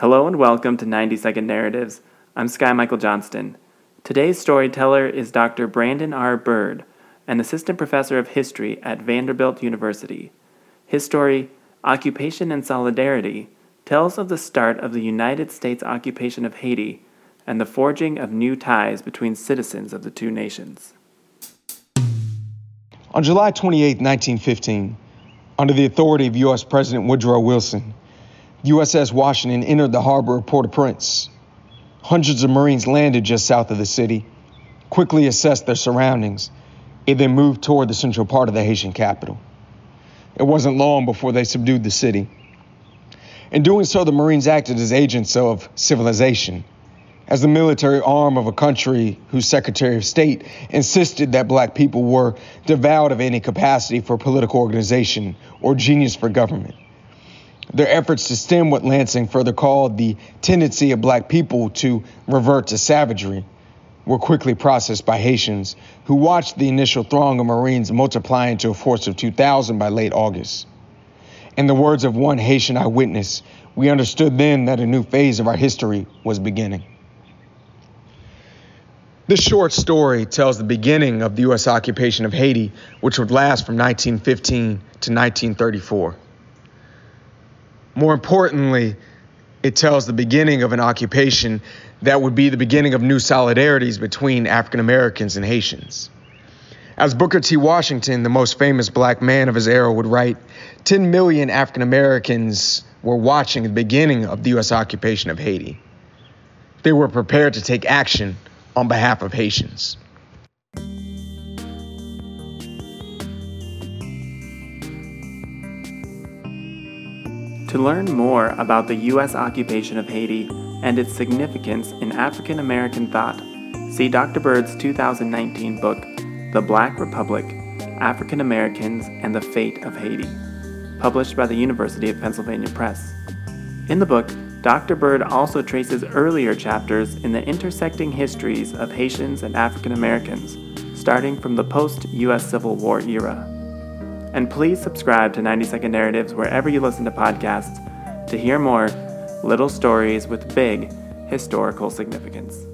Hello and welcome to 90 Second Narratives. I'm Sky Michael Johnston. Today's storyteller is Dr. Brandon R. Byrd, an assistant professor of history at Vanderbilt University. His story, Occupation and Solidarity, tells of the start of the United States occupation of Haiti and the forging of new ties between citizens of the two nations. On July 28, 1915, under the authority of U.S. President Woodrow Wilson, USS Washington entered the harbor of Port au Prince. Hundreds of Marines landed just south of the city, quickly assessed their surroundings, and then moved toward the central part of the Haitian capital. It wasn't long before they subdued the city. In doing so, the Marines acted as agents of civilization as the military arm of a country whose Secretary of State insisted that black people were devoid of any capacity for political organization or genius for government. Their efforts to stem what Lansing further called the tendency of black people to revert to savagery were quickly processed by Haitians, who watched the initial throng of Marines multiply into a force of 2,000 by late August. In the words of one Haitian eyewitness, we understood then that a new phase of our history was beginning. This short story tells the beginning of the U.S. occupation of Haiti, which would last from 1915 to 1934. More importantly, it tells the beginning of an occupation that would be the beginning of new solidarities between African Americans and Haitians. As Booker T. Washington, the most famous black man of his era, would write, 10 million African Americans were watching the beginning of the U.S. occupation of Haiti. They were prepared to take action on behalf of Haitians. To learn more about the U.S. occupation of Haiti and its significance in African American thought, see Dr. Byrd's 2019 book, The Black Republic African Americans and the Fate of Haiti, published by the University of Pennsylvania Press. In the book, Dr. Bird also traces earlier chapters in the intersecting histories of Haitians and African Americans, starting from the post US Civil War era. And please subscribe to 90 Second Narratives wherever you listen to podcasts to hear more little stories with big historical significance.